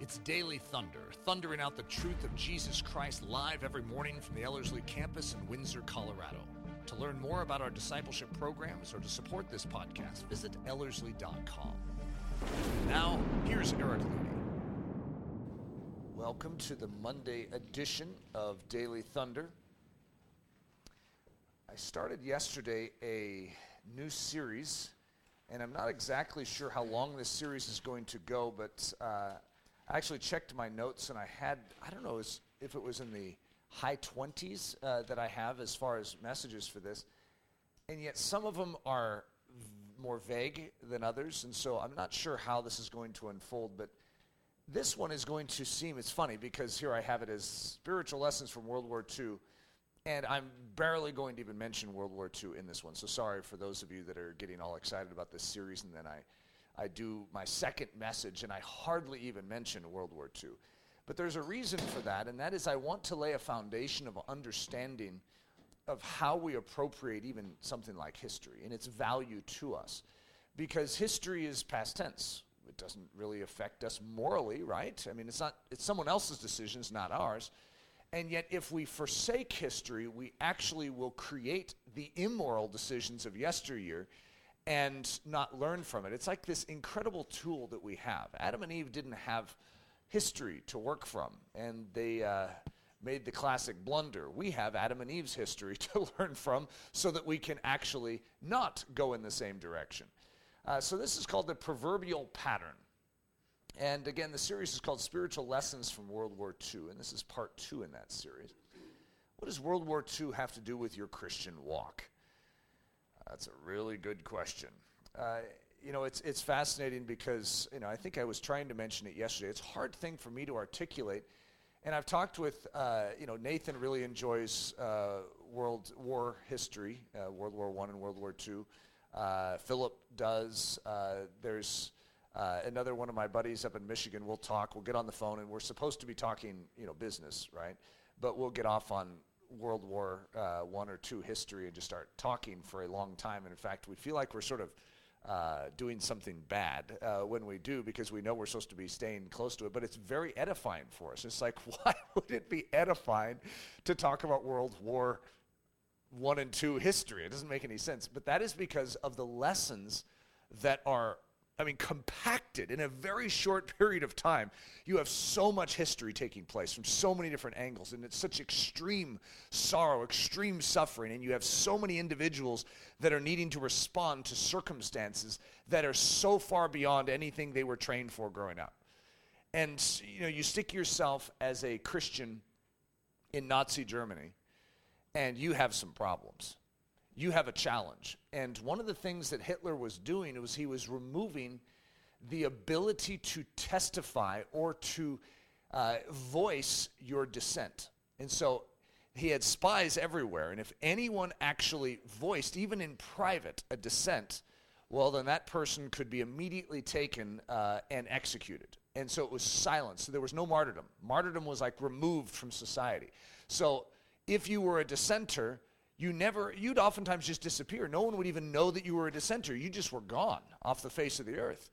It's Daily Thunder, thundering out the truth of Jesus Christ live every morning from the Ellerslie campus in Windsor, Colorado. To learn more about our discipleship programs or to support this podcast, visit Ellerslie.com. Now, here's Eric Ludy. Welcome to the Monday edition of Daily Thunder. I started yesterday a new series, and I'm not exactly sure how long this series is going to go, but uh, I actually checked my notes, and I had, I don't know if it was in the high 20s uh, that I have as far as messages for this, and yet some of them are more vague than others, and so I'm not sure how this is going to unfold, but this one is going to seem, it's funny because here I have it as spiritual lessons from World War II. And I'm barely going to even mention World War II in this one. So sorry for those of you that are getting all excited about this series. And then I, I do my second message and I hardly even mention World War II. But there's a reason for that, and that is I want to lay a foundation of understanding of how we appropriate even something like history and its value to us. Because history is past tense. It doesn't really affect us morally, right? I mean, it's not it's someone else's decisions, not ours. And yet, if we forsake history, we actually will create the immoral decisions of yesteryear and not learn from it. It's like this incredible tool that we have. Adam and Eve didn't have history to work from, and they uh, made the classic blunder. We have Adam and Eve's history to learn from so that we can actually not go in the same direction. Uh, so, this is called the proverbial pattern. And again, the series is called Spiritual Lessons from World War II, and this is part two in that series. What does World War II have to do with your Christian walk? That's a really good question. Uh, you know, it's, it's fascinating because, you know, I think I was trying to mention it yesterday. It's a hard thing for me to articulate. And I've talked with, uh, you know, Nathan really enjoys uh, World War history, uh, World War I and World War II. Uh, Philip does. Uh, there's another one of my buddies up in Michigan. We'll talk. We'll get on the phone, and we're supposed to be talking, you know, business, right? But we'll get off on World War uh, One or two history and just start talking for a long time. And in fact, we feel like we're sort of uh, doing something bad uh, when we do because we know we're supposed to be staying close to it. But it's very edifying for us. It's like, why would it be edifying to talk about World War One and Two history? It doesn't make any sense. But that is because of the lessons that are I mean, compacted in a very short period of time. You have so much history taking place from so many different angles, and it's such extreme sorrow, extreme suffering, and you have so many individuals that are needing to respond to circumstances that are so far beyond anything they were trained for growing up. And you know, you stick yourself as a Christian in Nazi Germany, and you have some problems you have a challenge. And one of the things that Hitler was doing was he was removing the ability to testify or to uh, voice your dissent. And so he had spies everywhere. And if anyone actually voiced, even in private, a dissent, well, then that person could be immediately taken uh, and executed. And so it was silence. So there was no martyrdom. Martyrdom was like removed from society. So if you were a dissenter, you never you'd oftentimes just disappear. No one would even know that you were a dissenter. You just were gone off the face of the earth.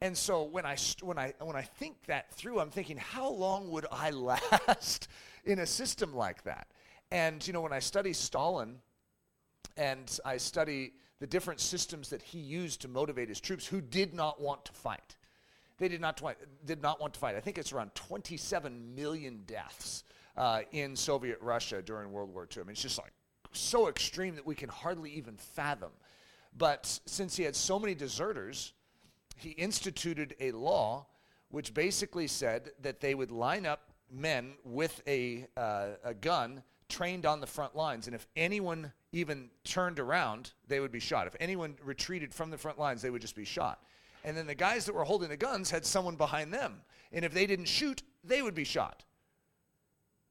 And so when i when i when i think that through i'm thinking how long would i last in a system like that? And you know when i study stalin and i study the different systems that he used to motivate his troops who did not want to fight they did not, twi- did not want to fight. I think it's around 27 million deaths uh, in soviet russia during world war ii i mean it's just like so extreme that we can hardly even fathom. But since he had so many deserters, he instituted a law which basically said that they would line up men with a, uh, a gun trained on the front lines. And if anyone even turned around, they would be shot. If anyone retreated from the front lines, they would just be shot. And then the guys that were holding the guns had someone behind them. And if they didn't shoot, they would be shot.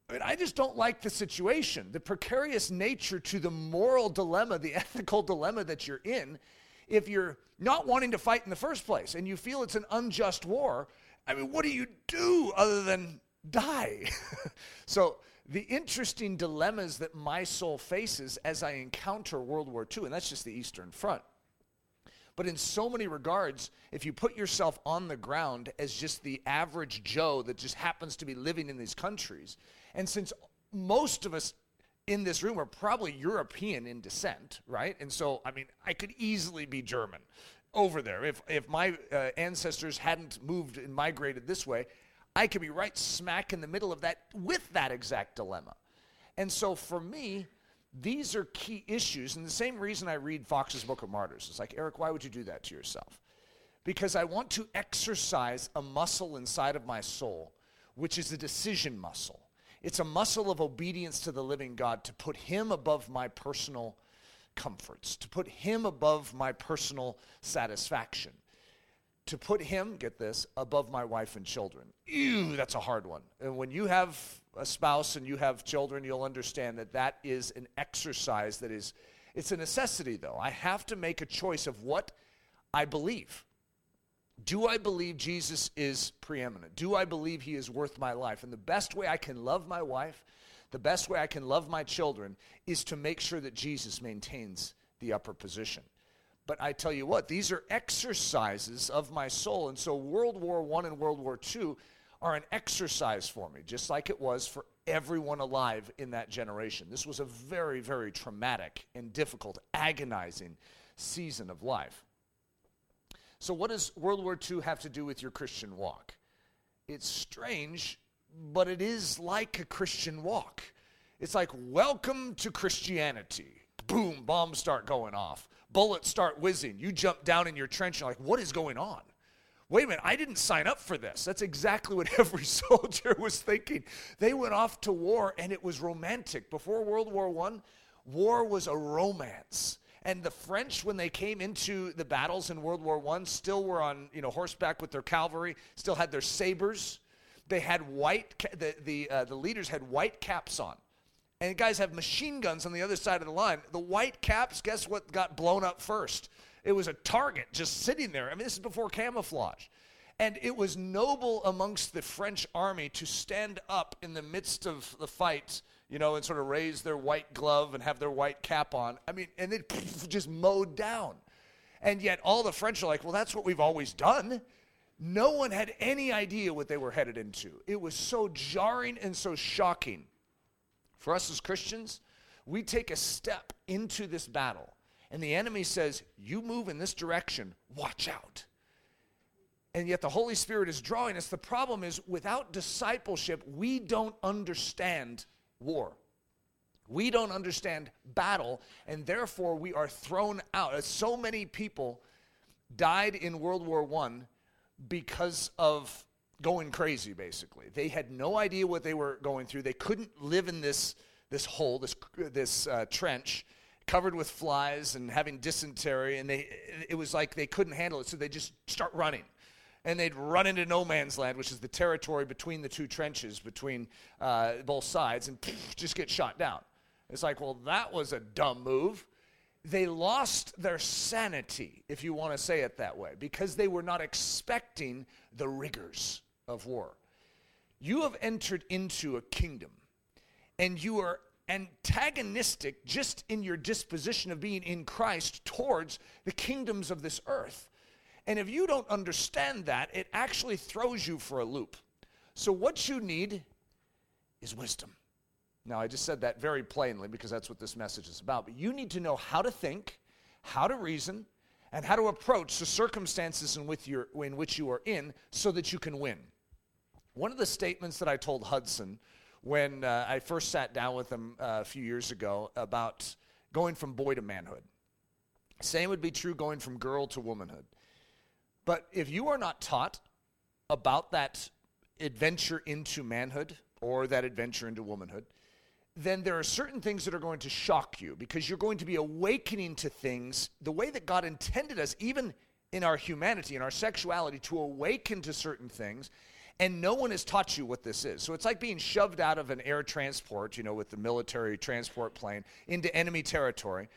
But I just don't like the situation, the precarious nature to the moral dilemma, the ethical dilemma that you're in. If you're not wanting to fight in the first place and you feel it's an unjust war, I mean, what do you do other than die? so, the interesting dilemmas that my soul faces as I encounter World War II, and that's just the Eastern Front. But in so many regards, if you put yourself on the ground as just the average Joe that just happens to be living in these countries, and since most of us in this room are probably European in descent, right? And so, I mean, I could easily be German over there. If, if my uh, ancestors hadn't moved and migrated this way, I could be right smack in the middle of that with that exact dilemma. And so for me, these are key issues. And the same reason I read Fox's Book of Martyrs. It's like, Eric, why would you do that to yourself? Because I want to exercise a muscle inside of my soul, which is a decision muscle. It's a muscle of obedience to the living God to put Him above my personal comforts, to put Him above my personal satisfaction, to put Him, get this, above my wife and children. Ew, that's a hard one. And when you have a spouse and you have children, you'll understand that that is an exercise that is, it's a necessity though. I have to make a choice of what I believe. Do I believe Jesus is preeminent? Do I believe he is worth my life? And the best way I can love my wife, the best way I can love my children is to make sure that Jesus maintains the upper position. But I tell you what, these are exercises of my soul. And so World War I and World War II are an exercise for me, just like it was for everyone alive in that generation. This was a very, very traumatic and difficult, agonizing season of life. So, what does World War II have to do with your Christian walk? It's strange, but it is like a Christian walk. It's like, welcome to Christianity. Boom, bombs start going off, bullets start whizzing. You jump down in your trench, you're like, what is going on? Wait a minute, I didn't sign up for this. That's exactly what every soldier was thinking. They went off to war and it was romantic. Before World War I, war was a romance. And the French, when they came into the battles in World War One, still were on you know horseback with their cavalry, still had their sabers. They had white. The the uh, the leaders had white caps on, and guys have machine guns on the other side of the line. The white caps, guess what got blown up first? It was a target just sitting there. I mean, this is before camouflage. And it was noble amongst the French army to stand up in the midst of the fight you know, and sort of raise their white glove and have their white cap on. I mean, and it just mowed down. And yet all the French are like, well, that's what we've always done. No one had any idea what they were headed into. It was so jarring and so shocking. For us as Christians, we take a step into this battle, and the enemy says, You move in this direction, watch out. And yet the Holy Spirit is drawing us. The problem is, without discipleship, we don't understand war. We don't understand battle, and therefore we are thrown out. So many people died in World War I because of going crazy, basically. They had no idea what they were going through. They couldn't live in this, this hole, this, this uh, trench, covered with flies and having dysentery, and they, it was like they couldn't handle it, so they just start running and they'd run into no man's land, which is the territory between the two trenches, between uh, both sides, and just get shot down. It's like, well, that was a dumb move. They lost their sanity, if you want to say it that way, because they were not expecting the rigors of war. You have entered into a kingdom, and you are antagonistic just in your disposition of being in Christ towards the kingdoms of this earth. And if you don't understand that, it actually throws you for a loop. So, what you need is wisdom. Now, I just said that very plainly because that's what this message is about. But you need to know how to think, how to reason, and how to approach the circumstances in, your, in which you are in so that you can win. One of the statements that I told Hudson when uh, I first sat down with him uh, a few years ago about going from boy to manhood. Same would be true going from girl to womanhood. But if you are not taught about that adventure into manhood or that adventure into womanhood, then there are certain things that are going to shock you because you're going to be awakening to things the way that God intended us, even in our humanity, in our sexuality, to awaken to certain things. And no one has taught you what this is. So it's like being shoved out of an air transport, you know, with the military transport plane into enemy territory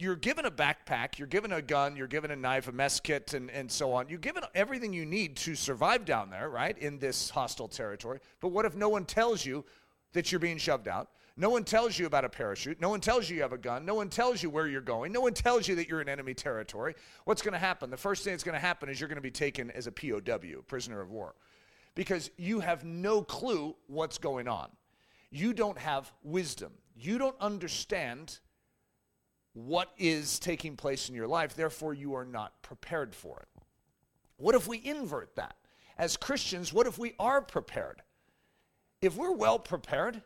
you're given a backpack, you're given a gun, you're given a knife, a mess kit, and, and so on. You're given everything you need to survive down there, right, in this hostile territory. But what if no one tells you that you're being shoved out? No one tells you about a parachute. No one tells you you have a gun. No one tells you where you're going. No one tells you that you're in enemy territory. What's going to happen? The first thing that's going to happen is you're going to be taken as a POW, prisoner of war, because you have no clue what's going on. You don't have wisdom. You don't understand what is taking place in your life. Therefore, you are not prepared for it. What if we invert that? As Christians, what if we are prepared? If we're well prepared,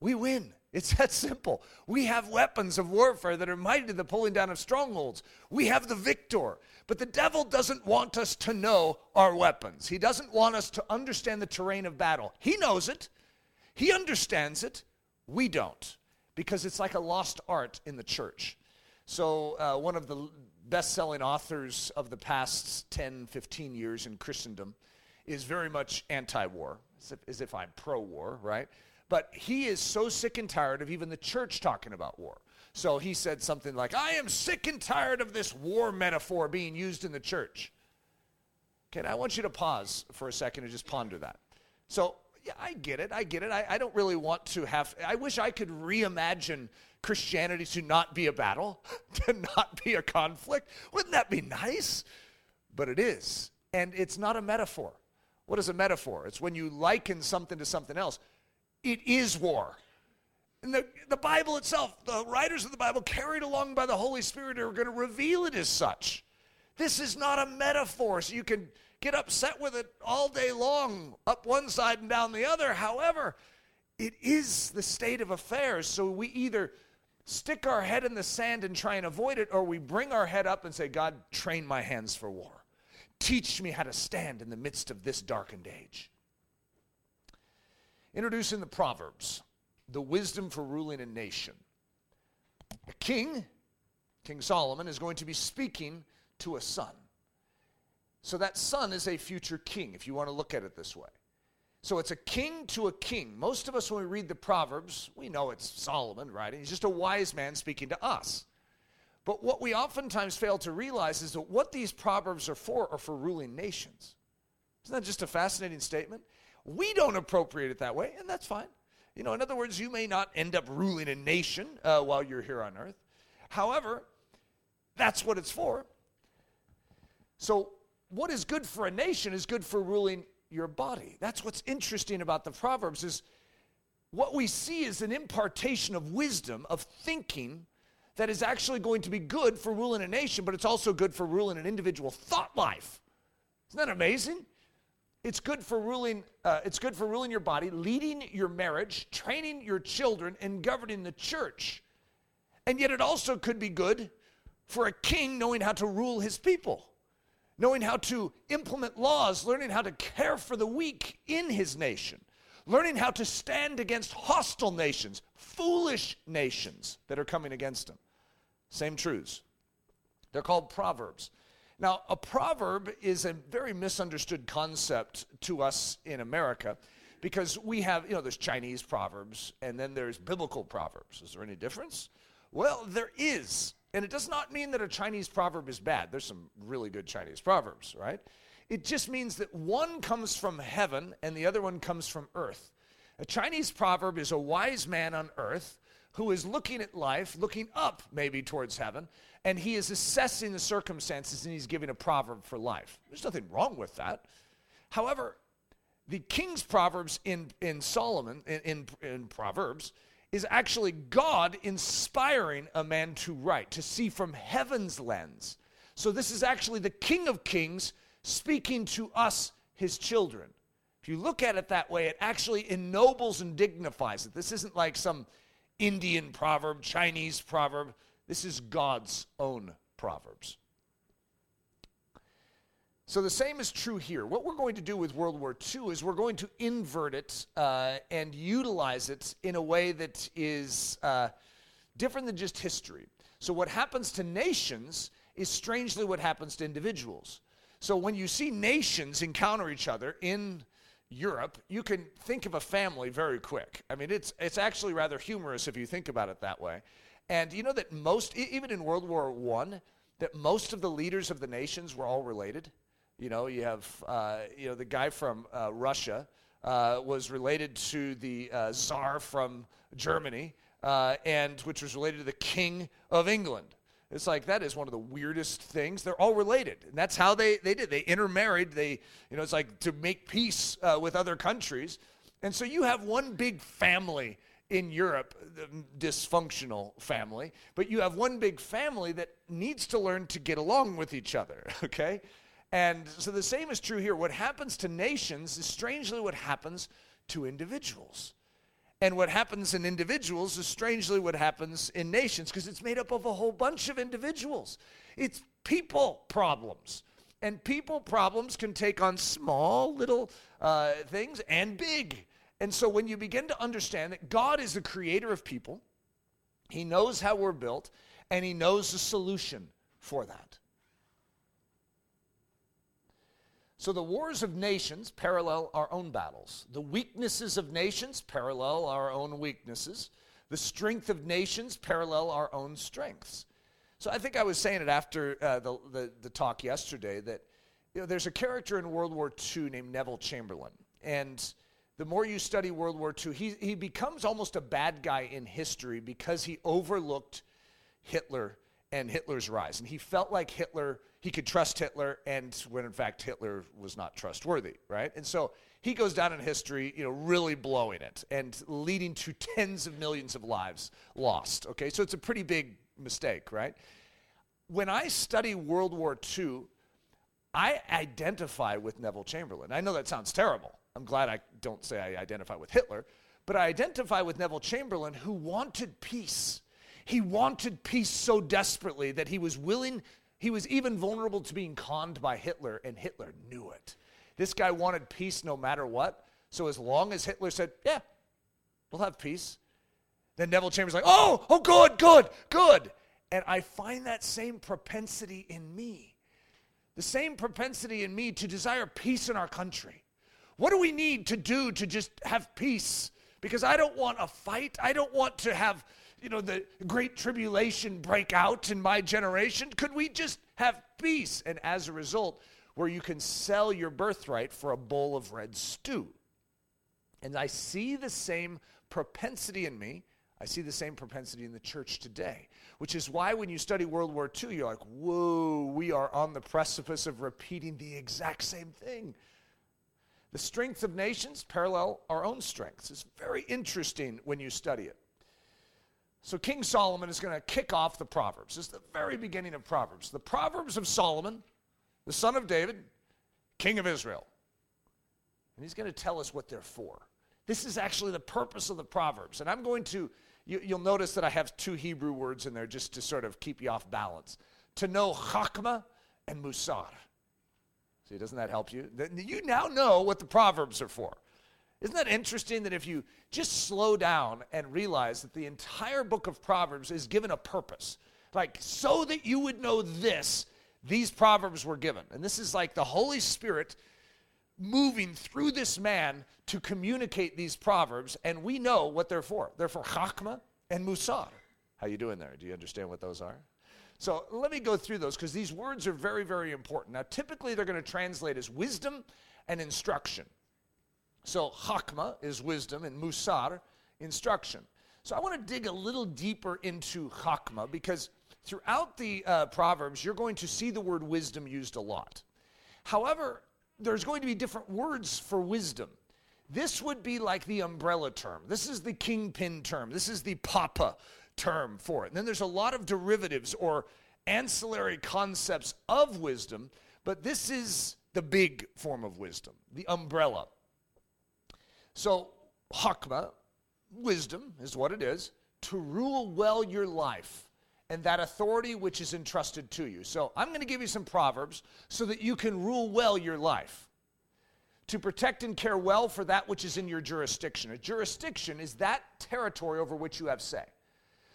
we win. It's that simple. We have weapons of warfare that are mighty to the pulling down of strongholds. We have the victor. But the devil doesn't want us to know our weapons. He doesn't want us to understand the terrain of battle. He knows it, he understands it. We don't, because it's like a lost art in the church. So, uh, one of the best selling authors of the past 10, 15 years in Christendom is very much anti war, as if, as if I'm pro war, right? But he is so sick and tired of even the church talking about war. So he said something like, I am sick and tired of this war metaphor being used in the church. Okay, I want you to pause for a second and just ponder that. So, yeah, I get it. I get it. I, I don't really want to have, I wish I could reimagine Christianity to not be a battle, to not be a conflict. Wouldn't that be nice? But it is. And it's not a metaphor. What is a metaphor? It's when you liken something to something else. It is war. And the, the Bible itself, the writers of the Bible, carried along by the Holy Spirit, are going to reveal it as such. This is not a metaphor, so you can get upset with it all day long, up one side and down the other. However, it is the state of affairs. So we either stick our head in the sand and try and avoid it, or we bring our head up and say, God, train my hands for war. Teach me how to stand in the midst of this darkened age. Introducing the Proverbs, the wisdom for ruling a nation. A king, King Solomon, is going to be speaking to a son. So that son is a future king, if you want to look at it this way. So it's a king to a king. Most of us, when we read the Proverbs, we know it's Solomon, right? And he's just a wise man speaking to us. But what we oftentimes fail to realize is that what these Proverbs are for are for ruling nations. Isn't that just a fascinating statement? We don't appropriate it that way, and that's fine. You know, in other words, you may not end up ruling a nation uh, while you're here on earth. However, that's what it's for. So, what is good for a nation is good for ruling your body. That's what's interesting about the Proverbs is what we see is an impartation of wisdom, of thinking that is actually going to be good for ruling a nation, but it's also good for ruling an individual thought life. Isn't that amazing? It's good for ruling. Uh, it's good for ruling your body, leading your marriage, training your children, and governing the church. And yet, it also could be good for a king knowing how to rule his people, knowing how to implement laws, learning how to care for the weak in his nation, learning how to stand against hostile nations, foolish nations that are coming against him. Same truths. They're called proverbs. Now, a proverb is a very misunderstood concept to us in America because we have, you know, there's Chinese proverbs and then there's biblical proverbs. Is there any difference? Well, there is. And it does not mean that a Chinese proverb is bad. There's some really good Chinese proverbs, right? It just means that one comes from heaven and the other one comes from earth. A Chinese proverb is a wise man on earth who is looking at life, looking up maybe towards heaven, and he is assessing the circumstances and he's giving a proverb for life. There's nothing wrong with that. However, the king's proverbs in, in Solomon, in, in, in Proverbs, is actually God inspiring a man to write, to see from heaven's lens. So this is actually the King of Kings speaking to us, his children. If you look at it that way, it actually ennobles and dignifies it. This isn't like some Indian proverb, Chinese proverb. This is God's own Proverbs. So the same is true here. What we're going to do with World War II is we're going to invert it uh, and utilize it in a way that is uh, different than just history. So what happens to nations is strangely what happens to individuals. So when you see nations encounter each other in Europe, you can think of a family very quick. I mean, it's it's actually rather humorous if you think about it that way. And you know that most, even in World War One, that most of the leaders of the nations were all related. You know, you have, uh, you know, the guy from uh, Russia, uh, was related to the uh, Tsar from Germany, uh, and which was related to the King of England. It's like that is one of the weirdest things. They're all related, and that's how they, they did. They intermarried. They, you know, it's like to make peace uh, with other countries, and so you have one big family in Europe, dysfunctional family, but you have one big family that needs to learn to get along with each other. Okay, and so the same is true here. What happens to nations is strangely what happens to individuals. And what happens in individuals is strangely what happens in nations because it's made up of a whole bunch of individuals. It's people problems. And people problems can take on small little uh, things and big. And so when you begin to understand that God is the creator of people, He knows how we're built, and He knows the solution for that. So the wars of nations parallel our own battles. The weaknesses of nations parallel our own weaknesses. The strength of nations parallel our own strengths. So I think I was saying it after uh, the, the, the, talk yesterday that you know, there's a character in World War II named Neville Chamberlain. And the more you study World War II, he, he becomes almost a bad guy in history because he overlooked Hitler and Hitler's rise. And he felt like Hitler he could trust Hitler, and when in fact Hitler was not trustworthy, right? And so he goes down in history, you know, really blowing it and leading to tens of millions of lives lost. Okay, so it's a pretty big mistake, right? When I study World War II, I identify with Neville Chamberlain. I know that sounds terrible. I'm glad I don't say I identify with Hitler, but I identify with Neville Chamberlain who wanted peace. He wanted peace so desperately that he was willing he was even vulnerable to being conned by Hitler, and Hitler knew it. This guy wanted peace no matter what. So as long as Hitler said, yeah, we'll have peace, then Neville Chambers like, oh, oh, good, good, good. And I find that same propensity in me. The same propensity in me to desire peace in our country. What do we need to do to just have peace? Because I don't want a fight. I don't want to have you know, the great tribulation break out in my generation? Could we just have peace? And as a result, where you can sell your birthright for a bowl of red stew. And I see the same propensity in me. I see the same propensity in the church today, which is why when you study World War II, you're like, whoa, we are on the precipice of repeating the exact same thing. The strength of nations parallel our own strengths. It's very interesting when you study it. So King Solomon is going to kick off the Proverbs. Is the very beginning of Proverbs. The Proverbs of Solomon, the son of David, king of Israel. And he's going to tell us what they're for. This is actually the purpose of the Proverbs. And I'm going to, you, will notice that I have two Hebrew words in there just to sort of keep you off balance. To know Chakma and Musar. See, doesn't that help you? You now know what the Proverbs are for. Isn't that interesting that if you just slow down and realize that the entire book of Proverbs is given a purpose? Like, so that you would know this, these Proverbs were given. And this is like the Holy Spirit moving through this man to communicate these Proverbs, and we know what they're for. They're for Chachma and Musar. How you doing there? Do you understand what those are? So let me go through those because these words are very, very important. Now, typically they're going to translate as wisdom and instruction. So Chakma is wisdom and Musar, instruction. So I want to dig a little deeper into Chakma because throughout the uh, Proverbs, you're going to see the word wisdom used a lot. However, there's going to be different words for wisdom. This would be like the umbrella term. This is the kingpin term. This is the papa term for it. And then there's a lot of derivatives or ancillary concepts of wisdom, but this is the big form of wisdom, the umbrella. So, Hakma, wisdom is what it is, to rule well your life and that authority which is entrusted to you. So, I'm going to give you some proverbs so that you can rule well your life. To protect and care well for that which is in your jurisdiction. A jurisdiction is that territory over which you have say.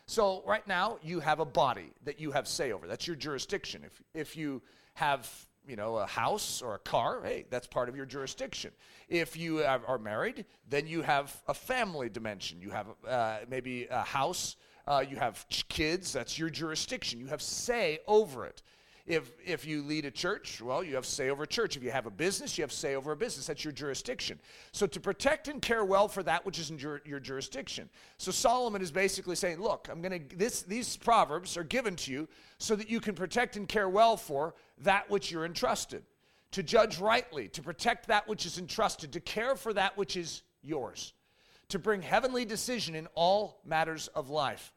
So, right now, you have a body that you have say over. That's your jurisdiction. If, if you have you know, a house or a car, hey, that's part of your jurisdiction. If you are married, then you have a family dimension. You have uh, maybe a house, uh, you have kids, that's your jurisdiction. You have say over it. If, if you lead a church, well, you have say over a church. If you have a business, you have say over a business. That's your jurisdiction. So to protect and care well for that which is in your, your jurisdiction. So Solomon is basically saying, look, I'm going to this these proverbs are given to you so that you can protect and care well for that which you're entrusted. To judge rightly, to protect that which is entrusted, to care for that which is yours. To bring heavenly decision in all matters of life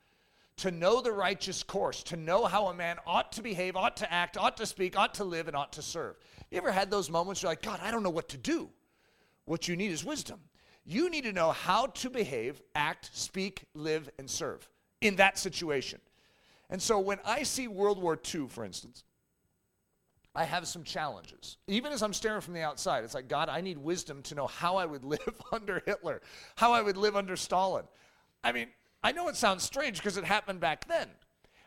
to know the righteous course, to know how a man ought to behave, ought to act, ought to speak, ought to live, and ought to serve. You ever had those moments you're like, God, I don't know what to do? What you need is wisdom. You need to know how to behave, act, speak, live, and serve in that situation. And so when I see World War II, for instance, I have some challenges. Even as I'm staring from the outside, it's like, God, I need wisdom to know how I would live under Hitler, how I would live under Stalin. I mean, I know it sounds strange because it happened back then.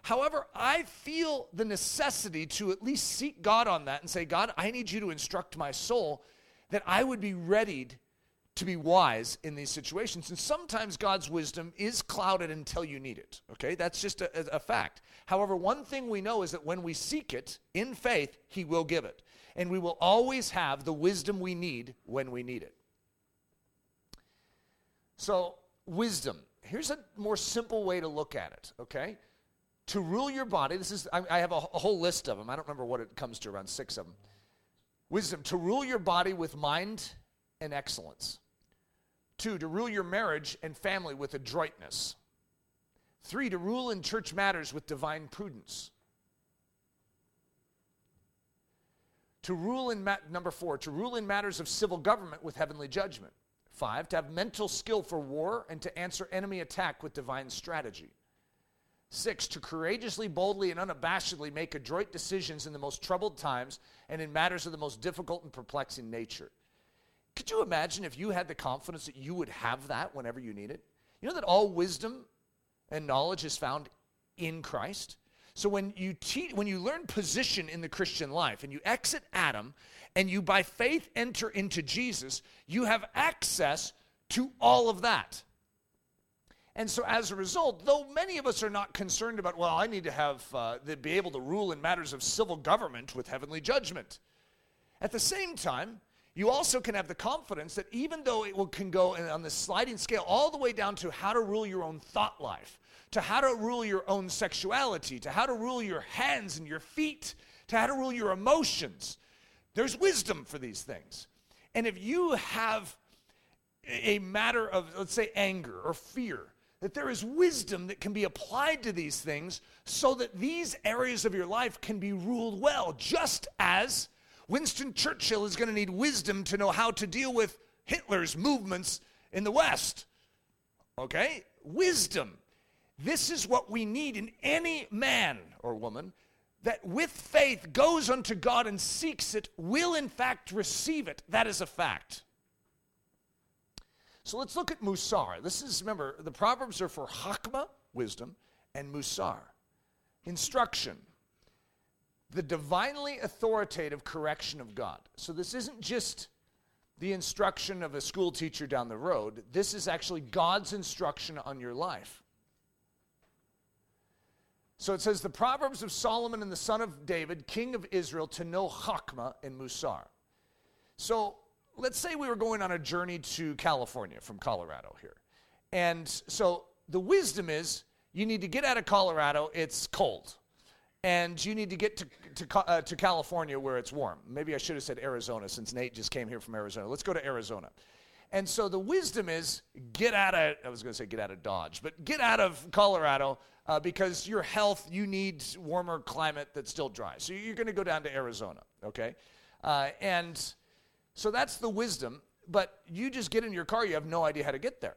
However, I feel the necessity to at least seek God on that and say, God, I need you to instruct my soul that I would be readied to be wise in these situations. And sometimes God's wisdom is clouded until you need it. Okay, that's just a, a, fact. However, one thing we know is that when we seek it in faith, He will give it. And we will always have the wisdom we need when we need it. So, wisdom here's a more simple way to look at it, okay? To rule your body, this is, I, I have a, a, whole list of them. I don't remember what it comes to, around six of them. Wisdom, to rule your body with mind and excellence. Two, to rule your marriage and family with adroitness. Three, to rule in church matters with divine prudence. To rule in, ma- number four, to rule in matters of civil government with heavenly judgment. Five, to have mental skill for war and to answer enemy attack with divine strategy. Six, to courageously, boldly, and unabashedly make adroit decisions in the most troubled times and in matters of the most difficult and perplexing nature. Could you imagine if you had the confidence that you would have that whenever you need it? You know that all wisdom and knowledge is found in Christ? So when you te- when you learn position in the Christian life and you exit Adam and you by faith enter into Jesus, you have access to all of that. And so, as a result, though many of us are not concerned about, well, I need to have uh, be able to rule in matters of civil government with heavenly judgment. At the same time, you also can have the confidence that even though it will, can go on the sliding scale all the way down to how to rule your own thought life, to how to rule your own sexuality, to how to rule your hands and your feet, to how to rule your emotions, there's wisdom for these things. And if you have a matter of, let's say, anger or fear, that there is wisdom that can be applied to these things so that these areas of your life can be ruled well, just as Winston Churchill is going to need wisdom to know how to deal with Hitler's movements in the West. Okay? Wisdom. This is what we need in any man or woman that with faith goes unto God and seeks it will in fact receive it. That is a fact. So let's look at Musar. This is, remember, the Proverbs are for Hakma, wisdom, and Musar, instruction. The divinely authoritative correction of God. So this isn't just the instruction of a school teacher down the road, this is actually God's instruction on your life. So it says, the Proverbs of Solomon and the son of David, king of Israel, to know Chakma and Musar. So let's say we were going on a journey to California from Colorado here. And so the wisdom is you need to get out of Colorado, it's cold. And you need to get to, to, uh, to California where it's warm. Maybe I should have said Arizona since Nate just came here from Arizona. Let's go to Arizona. And so the wisdom is get out of, I was going to say get out of Dodge, but get out of Colorado uh, because your health, you need warmer climate that's still dry. So you're going to go down to Arizona, okay? Uh, and so that's the wisdom, but you just get in your car, you have no idea how to get there.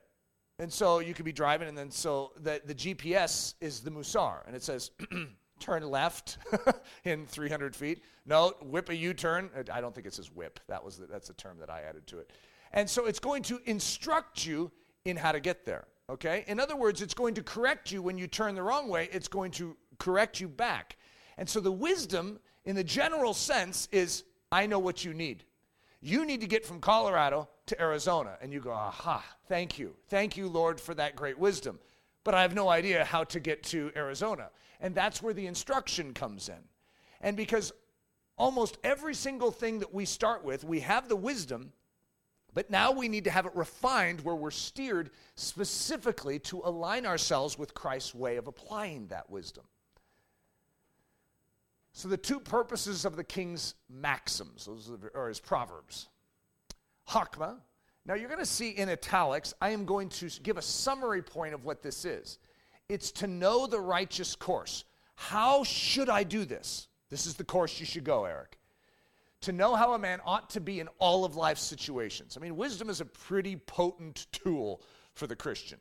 And so you could be driving, and then so the, the GPS is the Musar, and it says, turn left in 300 feet. No, whip a U-turn. I don't think it says whip. That was the, that's a term that I added to it. And so it's going to instruct you in how to get there. Okay? In other words, it's going to correct you when you turn the wrong way, it's going to correct you back. And so the wisdom, in the general sense, is I know what you need. You need to get from Colorado to Arizona. And you go, aha, thank you. Thank you, Lord, for that great wisdom. But I have no idea how to get to Arizona. And that's where the instruction comes in. And because almost every single thing that we start with, we have the wisdom, but now we need to have it refined where we're steered specifically to align ourselves with Christ's way of applying that wisdom. So, the two purposes of the king's maxims, those are his proverbs. Hakma. Now, you're going to see in italics, I am going to give a summary point of what this is. It's to know the righteous course. How should I do this? This is the course you should go, Eric. To know how a man ought to be in all of life's situations. I mean, wisdom is a pretty potent tool for the Christian.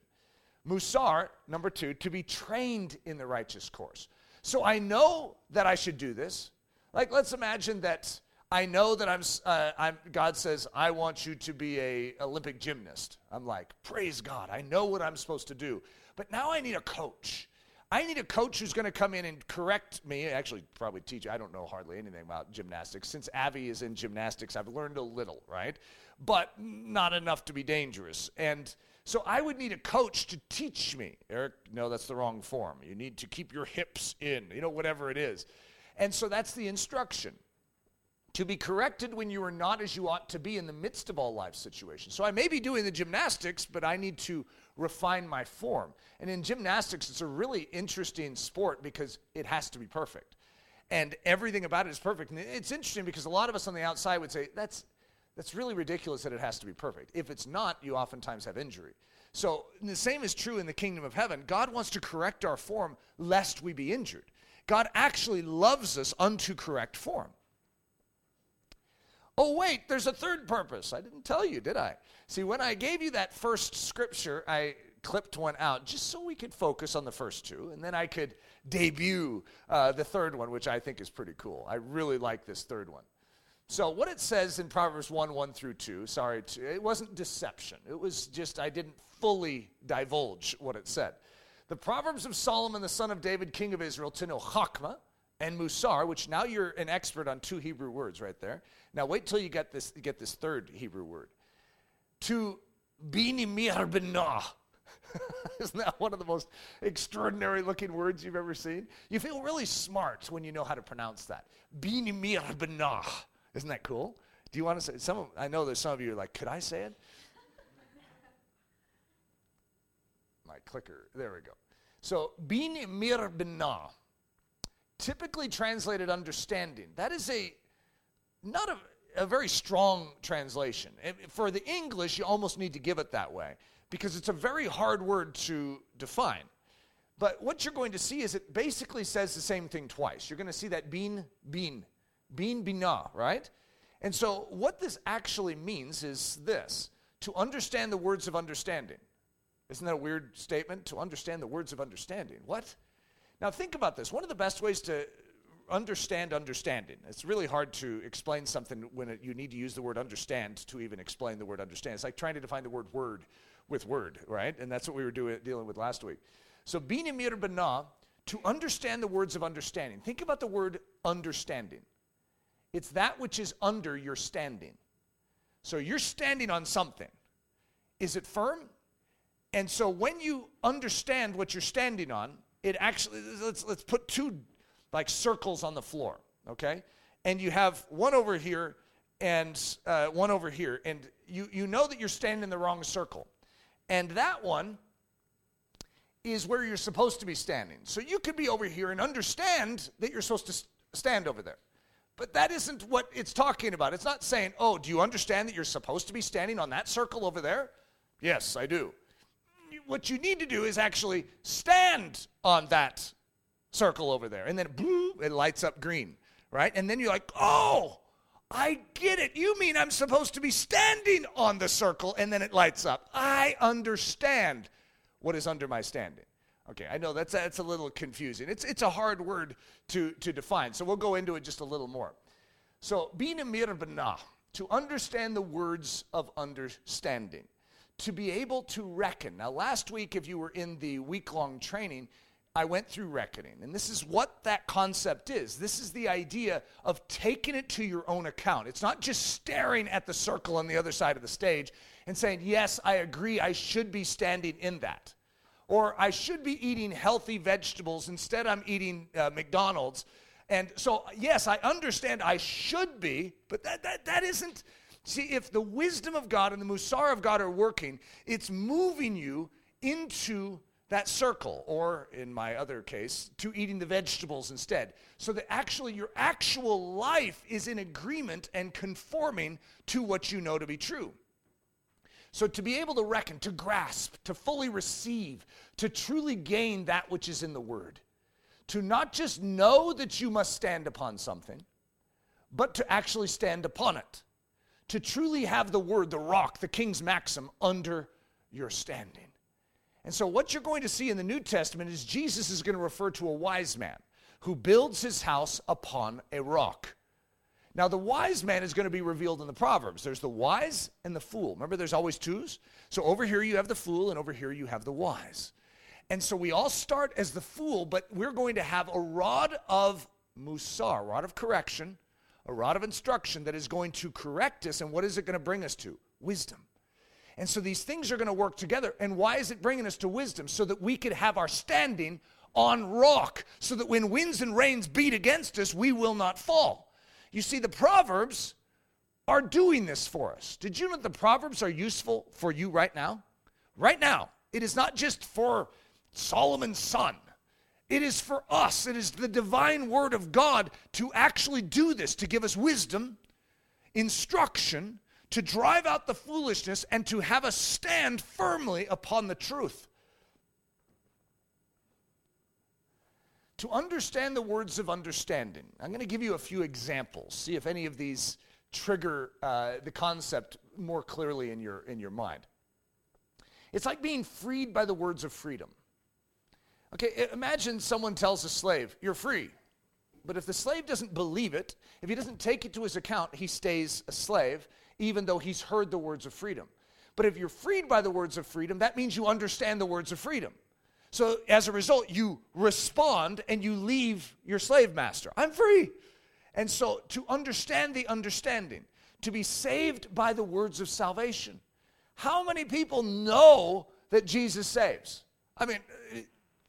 Musar, number two, to be trained in the righteous course. So I know that I should do this. Like, let's imagine that I know that I'm, uh, I'm, God says, I want you to be a Olympic gymnast. I'm like, praise God, I know what I'm supposed to do. But now I need a coach. I need a coach who's going to come in and correct me. Actually, probably teach. I don't know hardly anything about gymnastics. Since Avi is in gymnastics, I've learned a little, right? But not enough to be dangerous. And so I would need a coach to teach me. Eric, no, that's the wrong form. You need to keep your hips in, you know, whatever it is. And so that's the instruction. To be corrected when you are not as you ought to be in the midst of all life situations. So I may be doing the gymnastics, but I need to refine my form. And in gymnastics, it's a really interesting sport because it has to be perfect. And everything about it is perfect. And it's interesting because a lot of us on the outside would say, that's that's really ridiculous that it has to be perfect. If it's not, you oftentimes have injury. So the same is true in the kingdom of heaven. God wants to correct our form lest we be injured. God actually loves us unto correct form. Oh, wait, there's a third purpose. I didn't tell you, did I? See, when I gave you that first scripture, I clipped one out just so we could focus on the first two, and then I could debut uh, the third one, which I think is pretty cool. I really like this third one. So, what it says in Proverbs 1 1 through 2, sorry, it wasn't deception. It was just, I didn't fully divulge what it said. The Proverbs of Solomon, the son of David, king of Israel, to know Chakma and Musar, which now you're an expert on two Hebrew words right there. Now, wait till you get this, get this third Hebrew word. To Bini Mir Benah. Isn't that one of the most extraordinary looking words you've ever seen? You feel really smart when you know how to pronounce that. Bini Mir Benah. Isn't that cool? Do you want to say some? Of, I know there's some of you are like, could I say it? My clicker. There we go. So bin mir typically translated understanding. That is a not a, a very strong translation. For the English, you almost need to give it that way because it's a very hard word to define. But what you're going to see is it basically says the same thing twice. You're going to see that bin, bin, Bin bina, right? And so what this actually means is this to understand the words of understanding. Isn't that a weird statement? To understand the words of understanding. What? Now think about this. One of the best ways to understand understanding. It's really hard to explain something when it, you need to use the word understand to even explain the word understand. It's like trying to define the word word with word, right? And that's what we were doing, dealing with last week. So, binimir bana, to understand the words of understanding. Think about the word understanding. It's that which is under your standing. So you're standing on something. Is it firm? And so when you understand what you're standing on, it actually let's let's put two like circles on the floor, okay? And you have one over here and uh, one over here, and you you know that you're standing in the wrong circle, and that one is where you're supposed to be standing. So you could be over here and understand that you're supposed to stand over there. But that isn't what it's talking about. It's not saying, oh, do you understand that you're supposed to be standing on that circle over there? Yes, I do. What you need to do is actually stand on that circle over there. And then it lights up green, right? And then you're like, oh, I get it. You mean I'm supposed to be standing on the circle and then it lights up. I understand what is under my standing. Okay, I know that's, that's a little confusing. It's, it's a hard word to, to define, so we'll go into it just a little more. So, being a mirbana, to understand the words of understanding, to be able to reckon. Now, last week, if you were in the week long training, I went through reckoning, and this is what that concept is. This is the idea of taking it to your own account. It's not just staring at the circle on the other side of the stage and saying, Yes, I agree, I should be standing in that or I should be eating healthy vegetables. Instead, I'm eating uh, McDonald's. And so, yes, I understand I should be, but that, that, that isn't. See, if the wisdom of God and the Musar of God are working, it's moving you into that circle, or in my other case, to eating the vegetables instead. So that actually your actual life is in agreement and conforming to what you know to be true. So to be able to reckon, to grasp, to fully receive, to truly gain that which is in the Word, to not just know that you must stand upon something, but to actually stand upon it, to truly have the Word, the rock, the King's maxim under your standing. And so, what you're going to see in the New Testament is Jesus is going to refer to a wise man who builds his house upon a rock. Now, the wise man is going to be revealed in the Proverbs. There's the wise and the fool. Remember, there's always twos? So, over here you have the fool, and over here you have the wise. And so, we all start as the fool, but we're going to have a rod of musar, rod of correction, a rod of instruction that is going to correct us. And what is it going to bring us to? Wisdom. And so these things are going to work together. And why is it bringing us to wisdom? So that we could have our standing on rock, so that when winds and rains beat against us, we will not fall. You see, the Proverbs are doing this for us. Did you know that the Proverbs are useful for you right now? Right now. It is not just for Solomon's son. It is for us. It is the divine word of God to actually do this, to give us wisdom, instruction, to drive out the foolishness and to have us stand firmly upon the truth. To understand the words of understanding, I'm going to give you a few examples. See if any of these trigger uh, the concept more clearly in your, in your mind. It's like being freed by the words of freedom. Okay, imagine someone tells a slave, You're free. But if the slave doesn't believe it, if he doesn't take it to his account, he stays a slave even though he's heard the words of freedom. But if you're freed by the words of freedom, that means you understand the words of freedom. So as a result, you respond and you leave your slave master. I'm free. And so to understand the understanding, to be saved by the words of salvation. How many people know that Jesus saves? I mean,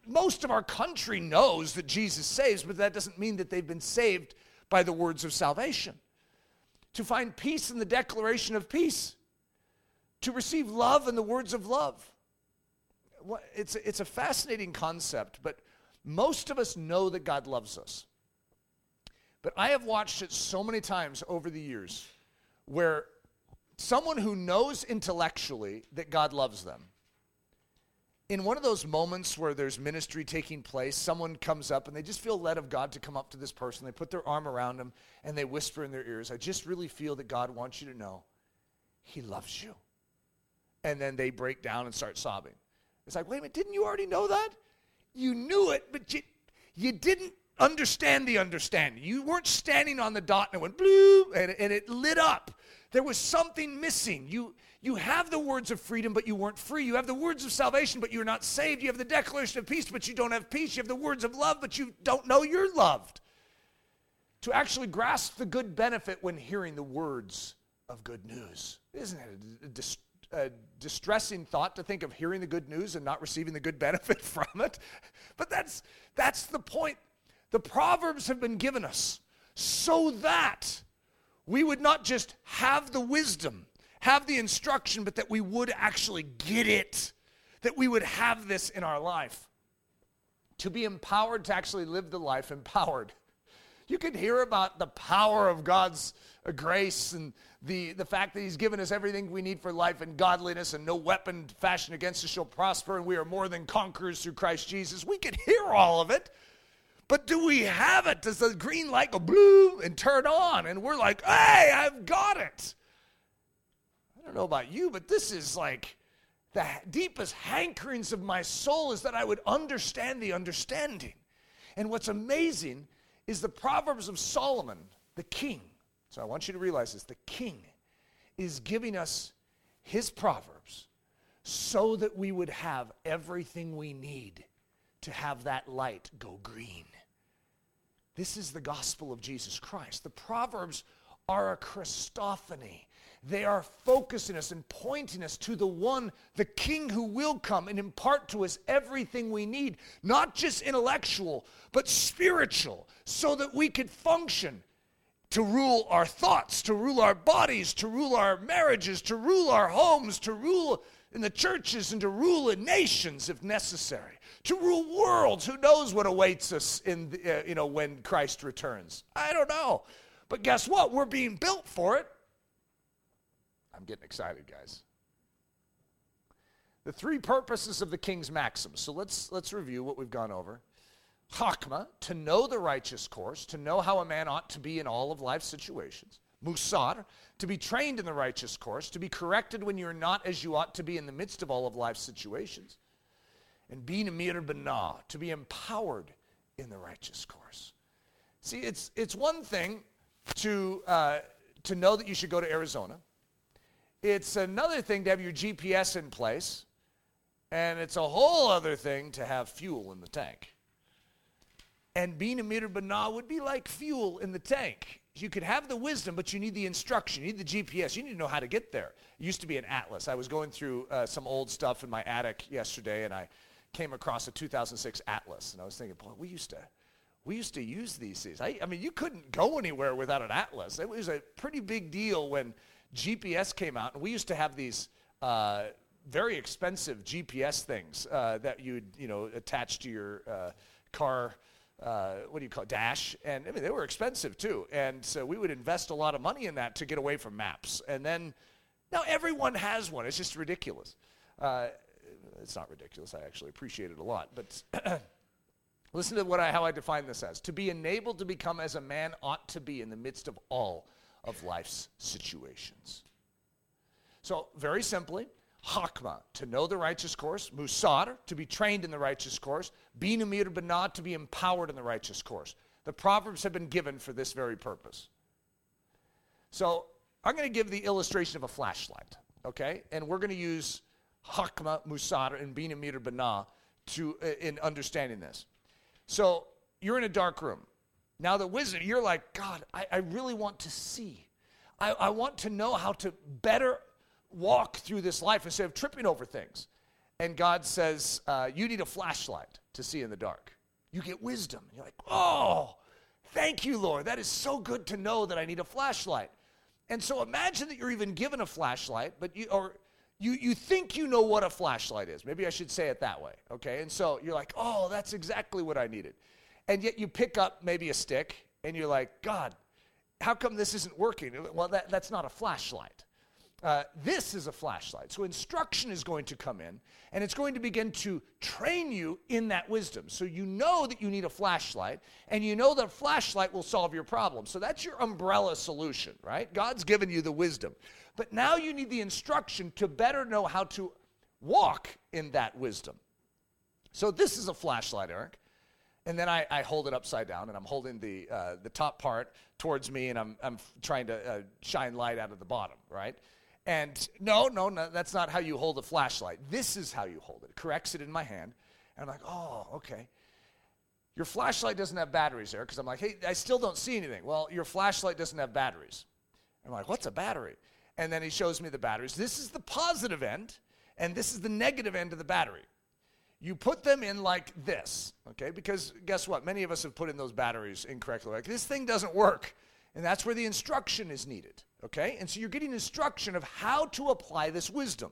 most of our country knows that Jesus saves, but that doesn't mean that they've been saved by the words of salvation to find peace in the declaration of peace, to receive love in the words of love. It's, it's a fascinating concept, but most of us know that God loves us. But I have watched it so many times over the years where someone who knows intellectually that God loves them in one of those moments where there's ministry taking place, someone comes up and they just feel led of God to come up to this person. They put their arm around them and they whisper in their ears, I just really feel that God wants you to know He loves you. And then they break down and start sobbing. It's like, wait a minute, didn't you already know that? You knew it, but you, you didn't understand the understanding. You weren't standing on the dot and it went blue and, and it lit up. There was something missing. You, you have the words of freedom, but you weren't free. You have the words of salvation, but you're not saved. You have the declaration of peace, but you don't have peace. You have the words of love, but you don't know you're loved. To actually grasp the good benefit when hearing the words of good news. Isn't it a, dis- a distressing thought to think of hearing the good news and not receiving the good benefit from it? But that's, that's the point. The Proverbs have been given us so that we would not just have the wisdom, have the instruction, but that we would actually get it, that we would have this in our life. To be empowered to actually live the life empowered. You can hear about the power of God's grace and the, the fact that He's given us everything we need for life and godliness, and no weapon fashioned against us shall prosper, and we are more than conquerors through Christ Jesus. We can hear all of it. But do we have it? Does the green light go blue and turn on? And we're like, hey, I've got it. I don't know about you, but this is like the deepest hankerings of my soul is that I would understand the understanding. And what's amazing is the Proverbs of Solomon, the king. So I want you to realize this the king is giving us his Proverbs so that we would have everything we need to have that light go green. This is the gospel of Jesus Christ. The Proverbs are a Christophany. They are focusing us and pointing us to the one, the King who will come and impart to us everything we need, not just intellectual, but spiritual, so that we could function to rule our thoughts, to rule our bodies, to rule our marriages, to rule our homes, to rule in the churches, and to rule in nations if necessary, to rule worlds. Who knows what awaits us in the, uh, you know when Christ returns? I don't know. But guess what? We're being built for it. I'm getting excited, guys. The three purposes of the king's maxims. So let's let's review what we've gone over. Hakma, to know the righteous course, to know how a man ought to be in all of life's situations. Musar, to be trained in the righteous course, to be corrected when you're not as you ought to be in the midst of all of life's situations. And being Amir Bana, to be empowered in the righteous course. See, it's, it's one thing to, uh, to know that you should go to Arizona. It's another thing to have your GPS in place, and it's a whole other thing to have fuel in the tank. And being a meter bana would be like fuel in the tank. You could have the wisdom, but you need the instruction. You need the GPS. You need to know how to get there. It used to be an atlas. I was going through uh, some old stuff in my attic yesterday, and I came across a 2006 atlas, and I was thinking, boy, we used to we used to use these things. I, I, mean, you couldn't go anywhere without an atlas. It was a pretty big deal when GPS came out, and we used to have these uh, very expensive GPS things uh, that you'd you know attach to your uh, car. Uh, what do you call it, dash? And I mean, they were expensive too. And so we would invest a lot of money in that to get away from maps. And then now everyone has one. It's just ridiculous. Uh, it's not ridiculous. I actually appreciate it a lot. But listen to what I, how I define this as to be enabled to become as a man ought to be in the midst of all of life's situations. So, very simply, Hakma, to know the righteous course, Musar, to be trained in the righteous course, Bin Amir Banat, to be empowered in the righteous course. The Proverbs have been given for this very purpose. So, I'm going to give the illustration of a flashlight, okay? And we're going to use Hakma, Musar, and Bin Amir Banat to, uh, in understanding this. So, you're in a dark room. Now, the wizard, you're like, God, I, I really want to see. I, I want to know how to better walk through this life instead of tripping over things. And God says, uh, You need a flashlight to see in the dark. You get wisdom. You're like, Oh, thank you, Lord. That is so good to know that I need a flashlight. And so imagine that you're even given a flashlight, but you, or you, you think you know what a flashlight is. Maybe I should say it that way, okay? And so you're like, oh, that's exactly what I needed. And yet you pick up maybe a stick and you're like, God, how come this isn't working? Well, that, that's not a flashlight. Uh, this is a flashlight. So instruction is going to come in, and it's going to begin to train you in that wisdom. So you know that you need a flashlight, and you know that a flashlight will solve your problem. So that's your umbrella solution, right? God's given you the wisdom. But now you need the instruction to better know how to walk in that wisdom. So this is a flashlight, Eric. And then I, I hold it upside down, and I'm holding the, uh, the top part towards me, and I'm, I'm trying to uh, shine light out of the bottom, right? And no, no, no, that's not how you hold a flashlight. This is how you hold it. It corrects it in my hand. And I'm like, oh, okay. Your flashlight doesn't have batteries there because I'm like, hey, I still don't see anything. Well, your flashlight doesn't have batteries. I'm like, what's a battery? And then he shows me the batteries. This is the positive end, and this is the negative end of the battery. You put them in like this, okay? Because guess what? Many of us have put in those batteries incorrectly. Like, this thing doesn't work. And that's where the instruction is needed. Okay? And so you're getting instruction of how to apply this wisdom.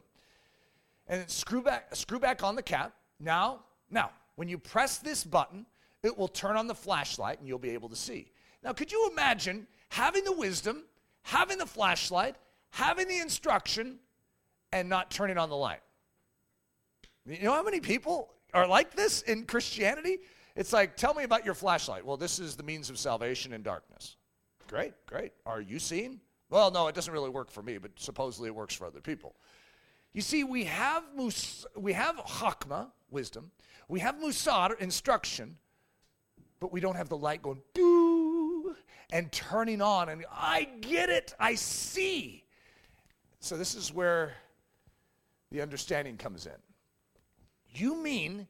And screw back, screw back on the cap. Now, now, when you press this button, it will turn on the flashlight and you'll be able to see. Now, could you imagine having the wisdom, having the flashlight, having the instruction, and not turning on the light? You know how many people are like this in Christianity? It's like, tell me about your flashlight. Well, this is the means of salvation in darkness. Great, great. Are you seeing? Well, no, it doesn't really work for me, but supposedly it works for other people. You see, we have mus- we have hakma, wisdom. We have musar, instruction, but we don't have the light going boo and turning on. And I get it. I see. So this is where the understanding comes in. You mean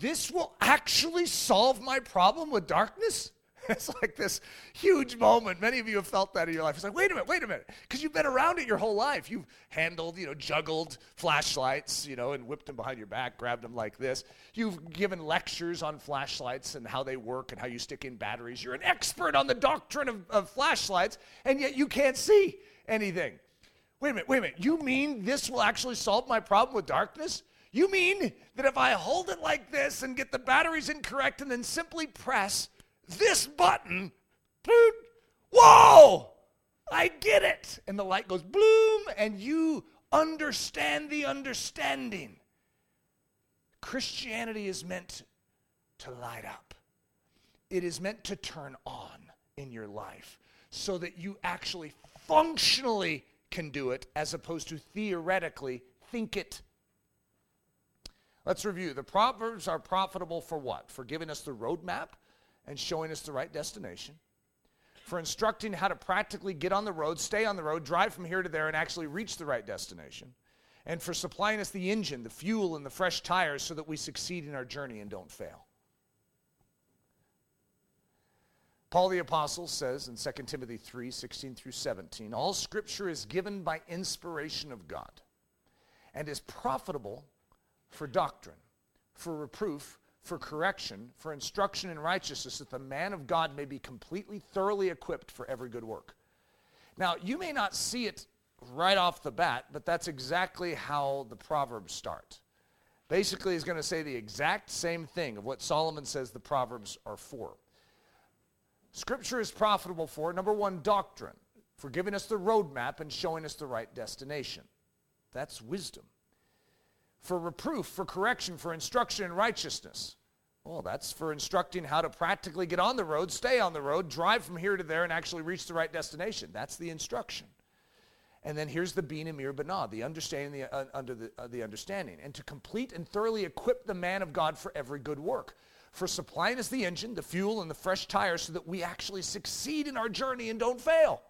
this will actually solve my problem with darkness? It's like this huge moment. Many of you have felt that in your life. It's like, wait a minute, wait a minute. Because you've been around it your whole life. You've handled, you know, juggled flashlights, you know, and whipped them behind your back, grabbed them like this. You've given lectures on flashlights and how they work and how you stick in batteries. You're an expert on the doctrine of, of flashlights, and yet you can't see anything. Wait a minute, wait a minute. You mean this will actually solve my problem with darkness? You mean that if I hold it like this and get the batteries incorrect and then simply press this button, whoa, I get it. And the light goes bloom, and you understand the understanding. Christianity is meant to light up, it is meant to turn on in your life so that you actually functionally can do it as opposed to theoretically think it. Let's review. The Proverbs are profitable for what? For giving us the roadmap and showing us the right destination, for instructing how to practically get on the road, stay on the road, drive from here to there, and actually reach the right destination, and for supplying us the engine, the fuel, and the fresh tires so that we succeed in our journey and don't fail. Paul the Apostle says in 2 Timothy 3 16 through 17, all scripture is given by inspiration of God and is profitable for doctrine, for reproof, for correction, for instruction in righteousness, that the man of God may be completely, thoroughly equipped for every good work. Now, you may not see it right off the bat, but that's exactly how the Proverbs start. Basically, he's going to say the exact same thing of what Solomon says the Proverbs are for. Scripture is profitable for, number one, doctrine, for giving us the roadmap and showing us the right destination. That's wisdom for reproof, for correction, for instruction in righteousness. Well, that's for instructing how to practically get on the road, stay on the road, drive from here to there, and actually reach the right destination. That's the instruction. And then here's the Bin Amir Banah, the understanding, the, uh, under the, uh, the understanding. And to complete and thoroughly equip the man of God for every good work. For supplying us the engine, the fuel, and the fresh tires so that we actually succeed in our journey and don't fail.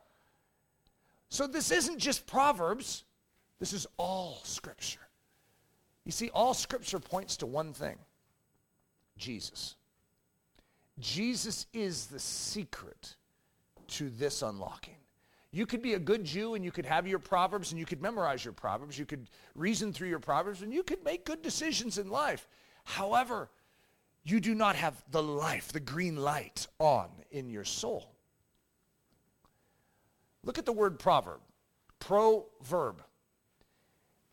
So this isn't just Proverbs, this is all Scripture. You see, all scripture points to one thing Jesus. Jesus is the secret to this unlocking. You could be a good Jew and you could have your Proverbs and you could memorize your Proverbs. You could reason through your Proverbs and you could make good decisions in life. However, you do not have the life, the green light on in your soul. Look at the word proverb, proverb,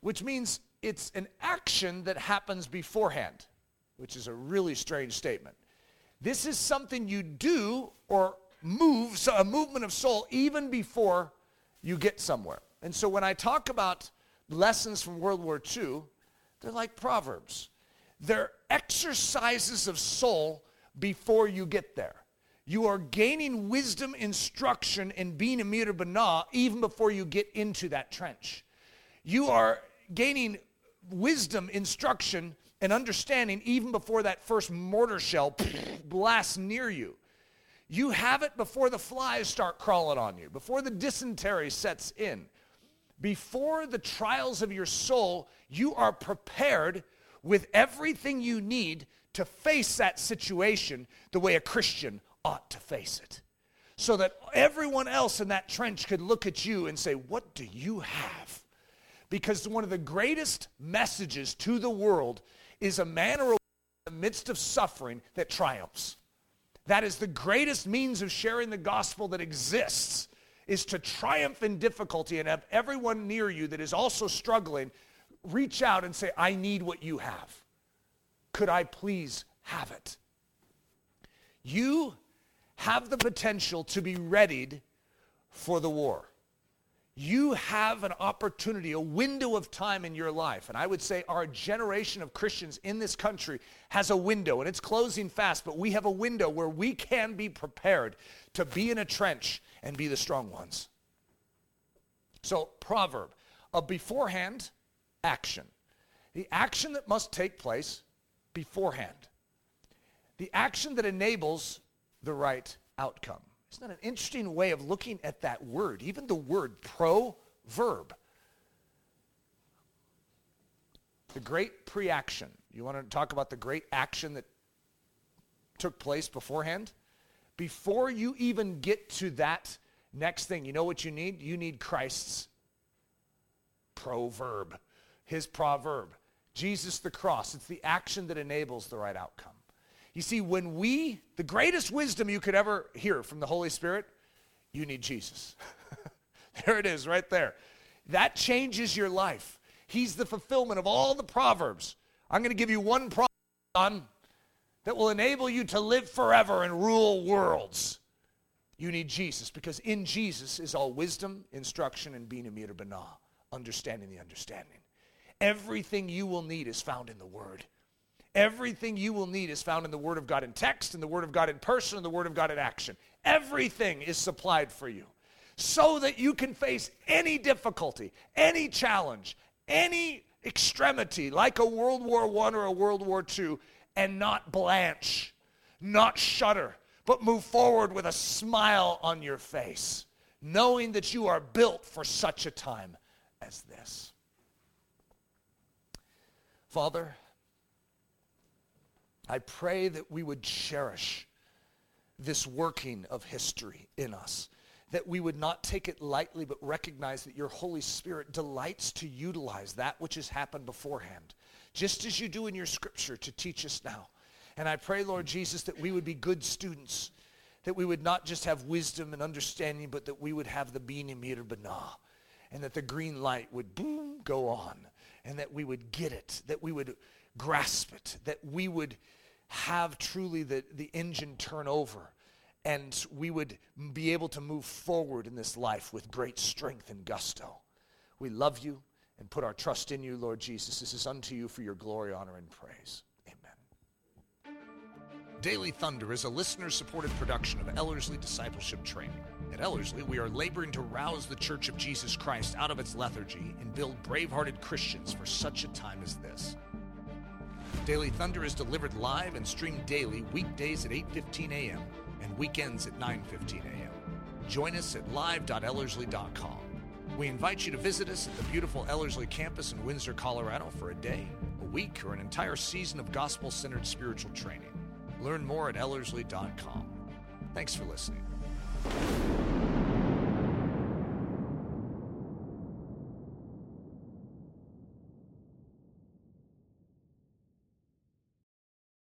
which means it's an action that happens beforehand, which is a really strange statement. This is something you do or move, so a movement of soul even before you get somewhere. And so when I talk about lessons from World War II, they're like proverbs. They're exercises of soul before you get there. You are gaining wisdom, instruction, and being a Mir Bana even before you get into that trench. You are gaining wisdom, instruction, and understanding even before that first mortar shell blasts near you. You have it before the flies start crawling on you, before the dysentery sets in. Before the trials of your soul, you are prepared with everything you need to face that situation the way a Christian ought to face it. So that everyone else in that trench could look at you and say, What do you have? Because one of the greatest messages to the world is a man or a woman in the midst of suffering that triumphs. That is the greatest means of sharing the gospel that exists is to triumph in difficulty and have everyone near you that is also struggling reach out and say, I need what you have. Could I please have it? You have the potential to be readied for the war you have an opportunity, a window of time in your life. And I would say our generation of Christians in this country has a window, and it's closing fast, but we have a window where we can be prepared to be in a trench and be the strong ones. So, proverb a beforehand action. The action that must take place beforehand. The action that enables the right outcome. Isn't that an interesting way of looking at that word? Even the word proverb. The great pre-action. You want to talk about the great action that took place beforehand? before you even get to that next thing, you know what you need? You need Christ's proverb, his proverb. Jesus the cross. It's the action that enables the right outcome. You see, when we, the greatest wisdom you could ever hear from the Holy Spirit, you need Jesus. there it is, right there. That changes your life. He's the fulfillment of all the proverbs. I'm going to give you one proverb that will enable you to live forever and rule worlds. You need Jesus because in Jesus is all wisdom, instruction, and being a meter bana, understanding the understanding. Everything you will need is found in the Word. Everything you will need is found in the Word of God in text, in the Word of God in person, in the Word of God in action. Everything is supplied for you so that you can face any difficulty, any challenge, any extremity, like a World War I or a World War II, and not blanch, not shudder, but move forward with a smile on your face, knowing that you are built for such a time as this. Father, I pray that we would cherish this working of history in us, that we would not take it lightly, but recognize that your Holy Spirit delights to utilize that which has happened beforehand, just as you do in your scripture to teach us now. And I pray, Lord Jesus, that we would be good students, that we would not just have wisdom and understanding, but that we would have the bina meter bana, and that the green light would boom go on, and that we would get it, that we would grasp it, that we would have truly the, the engine turn over and we would be able to move forward in this life with great strength and gusto. We love you and put our trust in you, Lord Jesus. This is unto you for your glory, honor, and praise. Amen. Daily Thunder is a listener supported production of Ellerslie Discipleship Training. At Ellerslie, we are laboring to rouse the Church of Jesus Christ out of its lethargy and build brave hearted Christians for such a time as this. Daily Thunder is delivered live and streamed daily weekdays at 8:15 a.m. and weekends at 9:15 a.m. Join us at live.ellerslie.com. We invite you to visit us at the beautiful Ellerslie campus in Windsor, Colorado for a day, a week, or an entire season of gospel-centered spiritual training. Learn more at ellerslie.com. Thanks for listening.